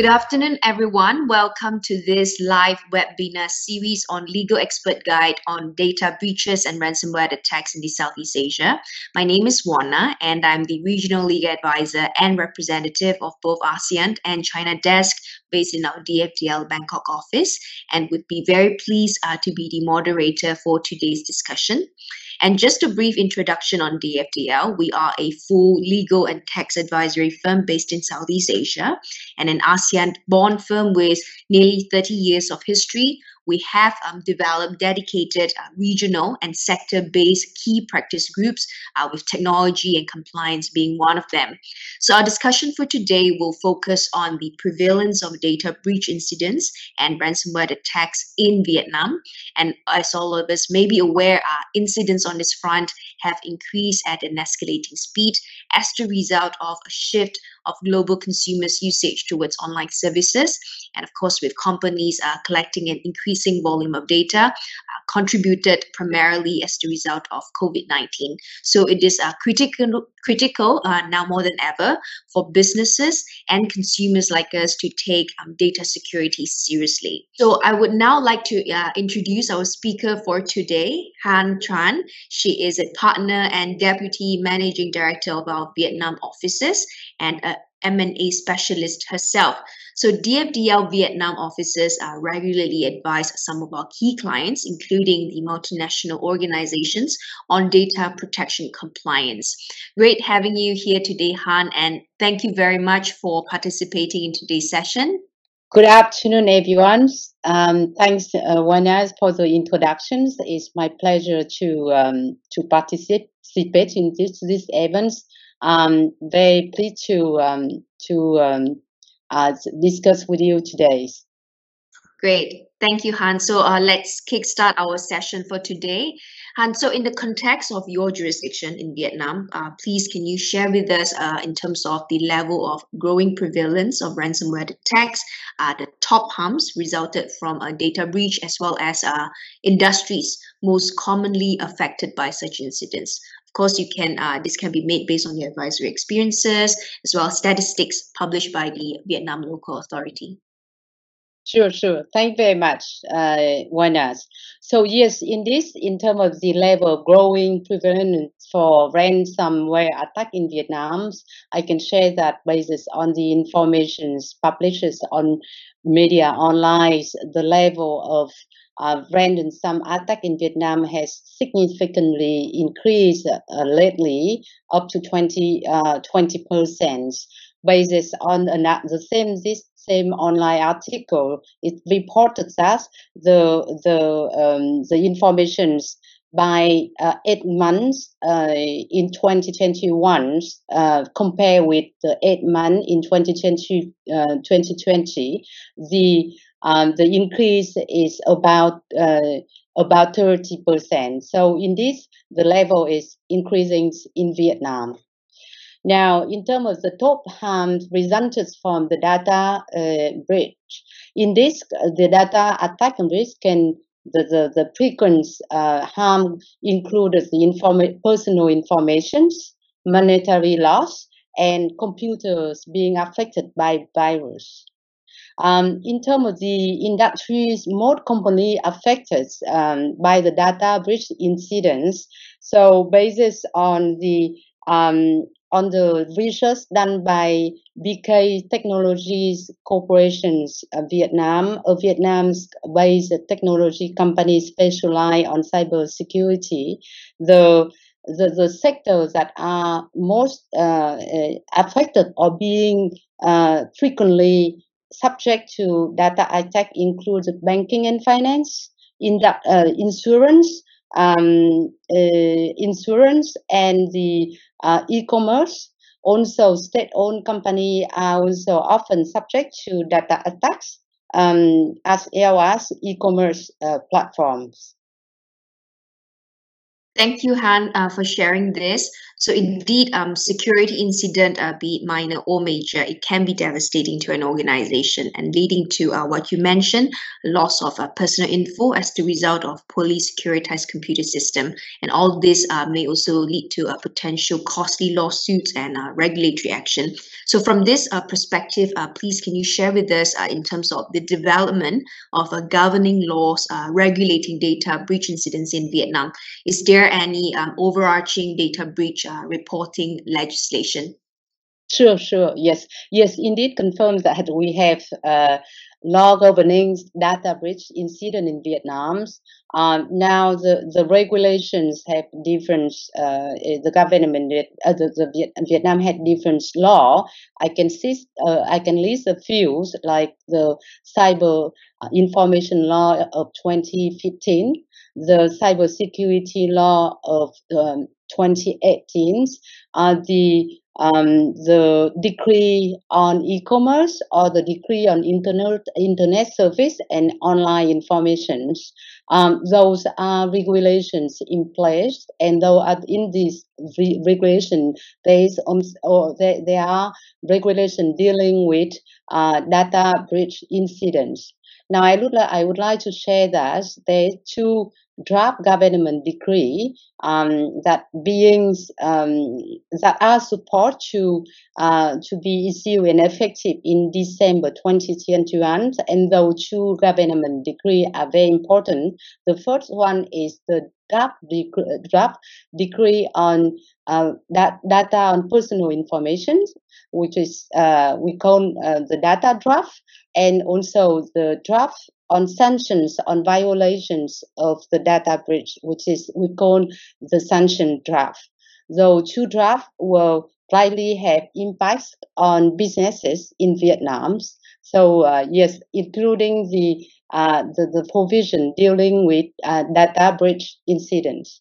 Good afternoon, everyone. Welcome to this live webinar series on Legal Expert Guide on Data Breaches and Ransomware Attacks in the Southeast Asia. My name is Woan Na, and I'm the Regional Legal Advisor and representative of both ASEAN and China Desk based in our DFDL Bangkok office, and would be very pleased uh, to be the moderator for today's discussion. And just a brief introduction on DFDL. We are a full legal and tax advisory firm based in Southeast Asia and an ASEAN born firm with nearly 30 years of history we have um, developed dedicated uh, regional and sector based key practice groups uh, with technology and compliance being one of them. So, our discussion for today will focus on the prevalence of data breach incidents and ransomware attacks in Vietnam. And as all of us may be aware, uh, incidents on this front have increased at an escalating speed as the result of a shift of global consumers' usage towards online services. And of course, with companies uh, collecting an increasing volume of data, uh, contributed primarily as the result of COVID 19. So it is uh, critical, critical uh, now more than ever for businesses and consumers like us to take um, data security seriously. So I would now like to uh, introduce our speaker for today, Hanh Tran. She is a partner and deputy managing director of our Vietnam offices and M&A specialist herself. So DFDL Vietnam offices uh, regularly advise some of our key clients, including the multinational organizations, on data protection compliance. Great having you here today, Hanh, and thank you very much for participating in today's session. Good afternoon, everyone. Um, thanks, uh, for the introductions. It's my pleasure to um, to participate in this this event um, very pleased to um, to um, uh, discuss with you today. Great. Thank you, Hanh. So uh, let's kickstart our session for today. Hanh, so in the context of your jurisdiction in Vietnam, uh, please can you share with us uh, in terms of the level of growing prevalence of ransomware attacks, uh, the top harms resulted from a data breach, as well as uh, industries most commonly affected by such incidents? Of course, you can. Uh, this can be made based on your advisory experiences as well as statistics published by the Vietnam local authority. Sure, sure. Thank you very much, uh, Wanas. So yes, in this, in terms of the level of growing prevalence for ransomware attack in Vietnam, I can share that based on the information published on media online, the level of uh, ransom attack in Vietnam has significantly increased uh, lately, up to 20 uh, percent. Based on the same this same online article, it reported that the the um, the informations by uh, eight months uh, in 2021 uh, compared with the eight months in 2020, 2020 uh, the um, the increase is about uh, about 30%. So in this, the level is increasing in Vietnam. Now, in terms of the top harms resulted from the data uh, breach, in this, the data attack and risk can the, the, the frequent uh, harm included the inform- personal informations, monetary loss, and computers being affected by virus. Um, in terms of the industries, most companies affected um, by the data breach incidents. So, based on the um, on the research done by BK Technologies Corporations Vietnam, a Vietnam-based technology company specialized on cybersecurity, the the, the sectors that are most uh, uh affected or being uh, frequently subject to data attack includes banking and finance, in the, uh, insurance, um, uh, insurance, and the uh, e-commerce. Also, state-owned company are also often subject to data attacks, um, as well as e-commerce uh, platforms. Thank you, Hanh, uh, for sharing this. So indeed, um, security incident, uh, be it minor or major, it can be devastating to an organization and leading to uh, what you mentioned, loss of uh, personal info as the result of poorly securitized computer system. And all this uh, may also lead to a potential costly lawsuits and uh, regulatory action. So from this perspective, please can you share with us in terms of the development of governing laws regulating data breach incidents in Vietnam? Is there any um, overarching data breach uh, reporting legislation? Sure, sure. Yes, yes, indeed confirms that we have uh, law governing data breach incident in Vietnam. Um, now the, the regulations have different, uh, the government, uh, the, the Viet, Vietnam had different law. I can see, uh, I can list a few like the cyber information law of 2015, the cybersecurity law of um, 2018, uh, the um, the decree on e-commerce or the decree on internet internet service and online information. Um, those are regulations in place, and though in this re- regulation, based on or there, there are regulations dealing with uh, data breach incidents. Now, I would, I would like to share that are two draft government decree um, that beings um, that are support to uh, to be issued and effective in December 2021 and those two government decree are very important. The first one is the draft decree, draft decree on uh, that data on personal information, which is uh, we call uh, the data draft, and also the draft on sanctions on violations of the data breach, which is we call the sanction draft. Though two drafts will likely have impacts on businesses in Vietnam. So uh, yes, including the, uh, the, the provision dealing with uh, data breach incidents.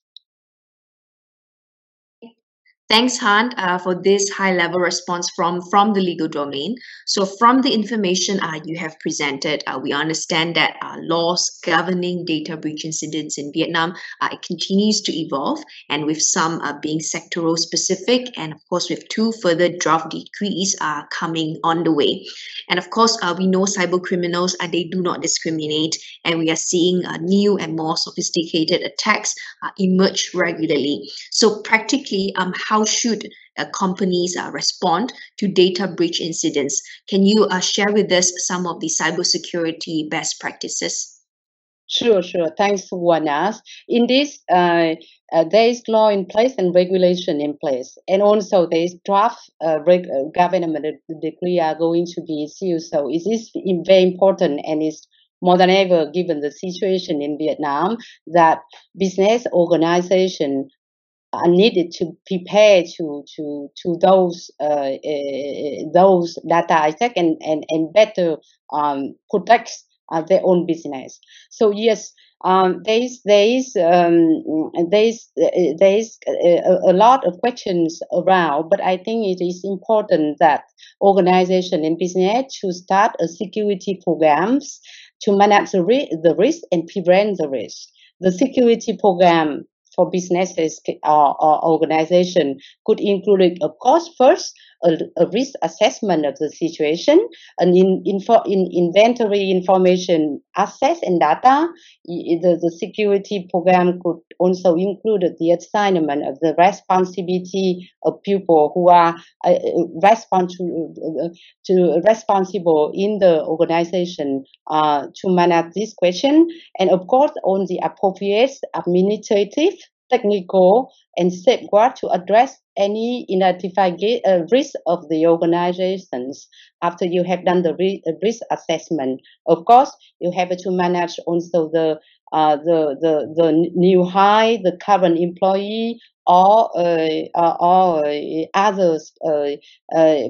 Thanks, Hanh, uh, for this high-level response from, from the legal domain. So from the information uh, you have presented, uh, we understand that uh, laws governing data breach incidents in Vietnam uh, it continues to evolve, and with some uh, being sectoral specific, and of course with two further draft decrees uh, coming on the way. And of course, we know cyber criminals, they do not discriminate, and we are seeing new and more sophisticated attacks emerge regularly. So practically, um, how how should uh, companies uh, respond to data breach incidents? Can you uh, share with us some of the cybersecurity best practices? Sure, sure. Thanks, Wanas. In this, uh, uh, there is law in place and regulation in place, and also there is draft uh, reg- government decree are going to be issued. So it is very important, and it's more than ever given the situation in Vietnam that business organization are needed to prepare to to to those uh, uh, those data attack and and and better um, protect uh, their own business. So yes, um, there is there is um, there is uh, there is a, a, lot of questions around, but I think it is important that organization and business to start a security programs to manage the, the risk and prevent the risk. The security program for businesses or, or organization could include, of course, first a, a risk assessment of the situation, an in, info, in inventory information access and data. The, the security program could also include the assignment of the responsibility of people who are uh, responsible uh, to responsible in the organization uh, to manage this question, and of course on the appropriate administrative technical and safeguard to address any identified uh, risk of the organizations after you have done the uh, risk assessment. Of course, you have to manage also the uh, the, the the new hire, the current employee, or uh, uh or uh, others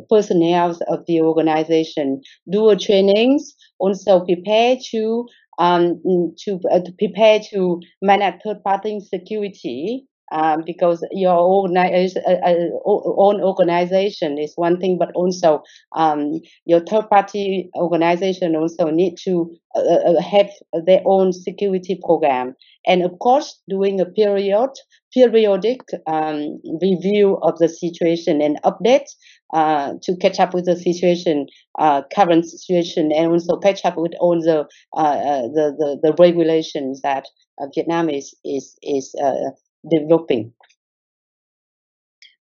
personnel of the organization. Do a trainings. Also prepare to um, to, uh, to prepare to manage third-party security um, because your uh, uh, own organization is one thing, but also um, your third party organization also need to uh, uh, have their own security program. And of course, doing a period periodic um, review of the situation and update uh, to catch up with the situation, uh, current situation, and also catch up with all the uh, uh the, the, the regulations that uh, Vietnam is is is uh, developing.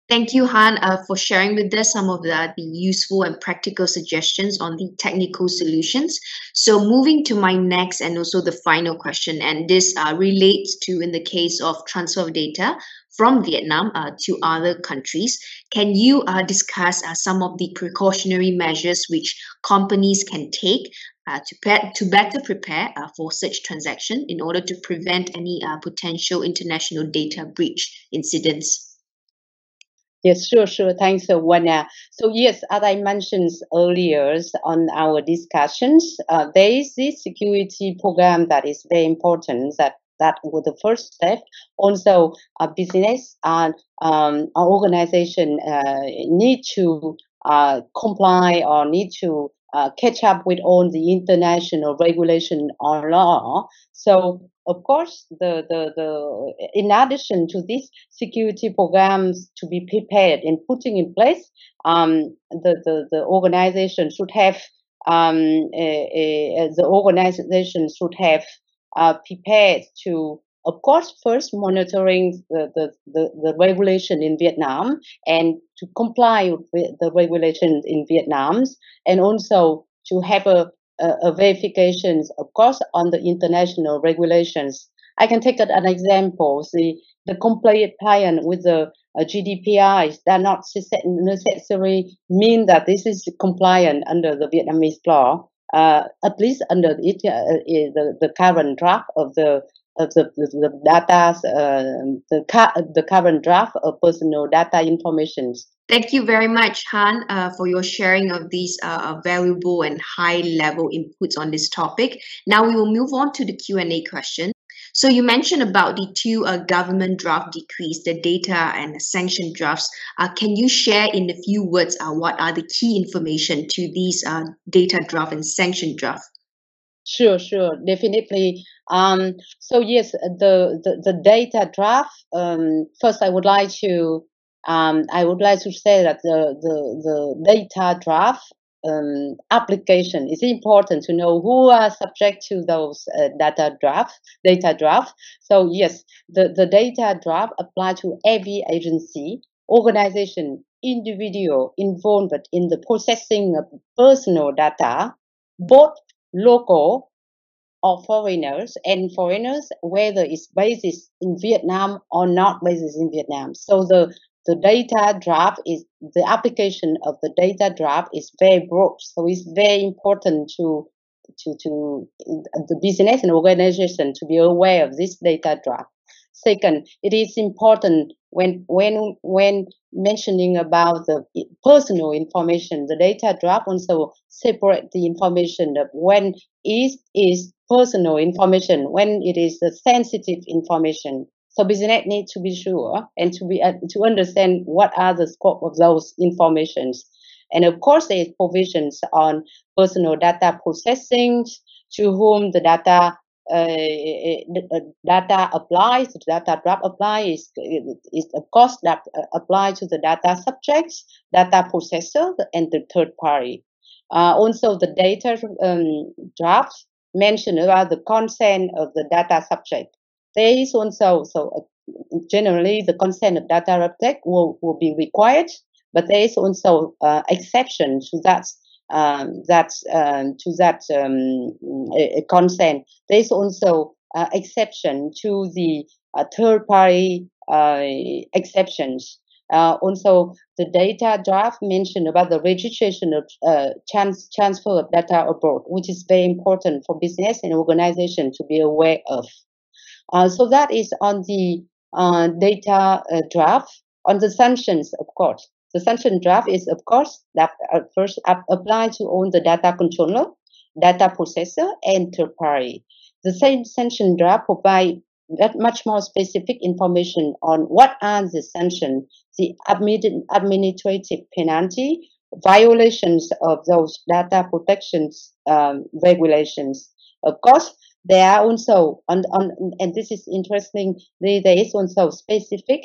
Thank you, Hanh, for sharing with us some of the, the useful and practical suggestions on the technical solutions. So, moving to my next and also the final question, and this relates to in the case of transfer of data from Vietnam uh, to other countries. Can you uh, discuss uh, some of the precautionary measures which companies can take uh, to, pe- to better prepare uh, for such transaction in order to prevent any uh, potential international data breach incidents? Yes, sure, sure. Thanks, Woan Na. So yes, as I mentioned earlier on our discussions, uh, there is this security program that is very important. That that was the first step. Also, business and um, organization uh, need to uh, comply or need to uh, catch up with all the international regulation or law. So of course, the, the, the, in addition to these security programs to be prepared and putting in place, um, the, the, the organization should have, um, a, a, the organization should have uh, prepared to, of course, first monitoring the, the, the, the regulation in Vietnam and to comply with the regulations in Vietnam and also to have a uh, verifications, of course, on the international regulations. I can take an example. The, the compliance with the uh, does not necessarily mean that this is compliant under the Vietnamese law, uh, at least under it, uh, the, the current draft of the of the, the, data, uh, the, the current draft of personal data information Thank you very much, Hanh, uh, for your sharing of these uh, valuable and high-level inputs on this topic. Now we will move on to the Q&A question. So you mentioned about the two uh, government draft decrees, the data and the sanction drafts. Uh, can you share in a few words uh, what are the key information to these uh, data draft and sanction draft? Sure, sure, definitely. Um, so yes, the, the, the data draft. Um, first, I would like to um, I would like to say that the, the, the data draft um, application. Is important to know who are subject to those uh, data draft data draft. So yes the, the data draft apply to every agency organization individual involved in the processing of personal data both local or foreigners and foreigners whether it's based in vietnam or not based in vietnam. So the the data draft is the application of the data draft is very broad. So it's very important to to to the business and organization to be aware of this data draft. Second, it is important when when when mentioning about the personal information, the data draft also separate the information of when is is personal information, when it is the sensitive information, so business need to be sure and to be uh, to understand what are the scope of those informations. And of course, there is provisions on personal data processing, to whom the data uh, data applies, the data draft applies is, is of course that uh, apply to the data subjects, data processor, and the third party. Uh, also, the data um, draft mentioned about the consent of the data subject. There is also so uh, generally the consent of data object will, will be required, but there is also uh, exception to that um, that um, to that um, consent. There is also uh, exception to the uh, third party uh, exceptions. Uh, also, the data draft mentioned about the registration of uh, trans- transfer of data abroad, which is very important for business and organization to be aware of. Uh, so that is on the uh, data uh, draft. On the sanctions, of course, the sanction draft is, of course, that first apply to all the data controller, data processor, and third party. The same sanction draft provide that much more specific information on what are the sanctions, the administrative penalty, violations of those data protections um, regulations. Of course, there are also, on, on, and this is interesting, there is also specific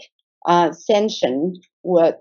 uh, sanction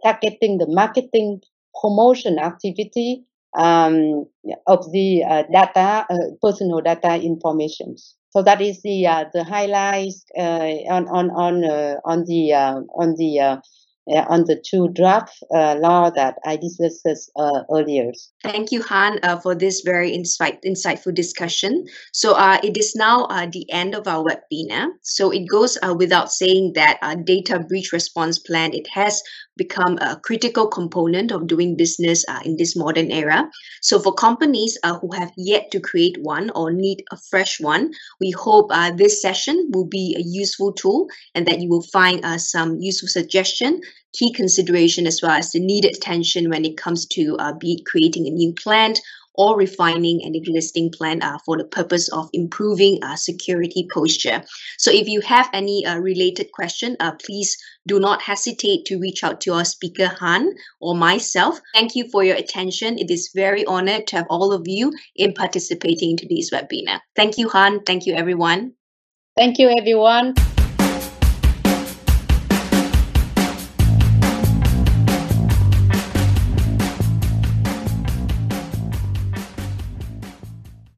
targeting the marketing promotion activity um, of the uh, data, uh, personal data information. So that is the uh, the highlights uh, on on on uh, on the uh, on the uh, on the two draft uh, law that I discussed uh, earlier. Thank you, Hanh, uh, for this very insight, insightful discussion. So uh, it is now uh, the end of our webinar. So it goes without saying that our data breach response plan, it has become a critical component of doing business uh, in this modern era. So for companies uh, who have yet to create one or need a fresh one, we hope uh, this session will be a useful tool and that you will find some useful suggestion key consideration as well as the needed attention when it comes to uh, be creating a new plant or refining an existing plan uh, for the purpose of improving uh, security posture. So if you have any uh, related question, uh, please do not hesitate to reach out to our speaker Hanh or myself. Thank you for your attention. It is very honored to have all of you in participating in today's webinar. Thank you, Hanh. Thank you, everyone. Thank you, everyone.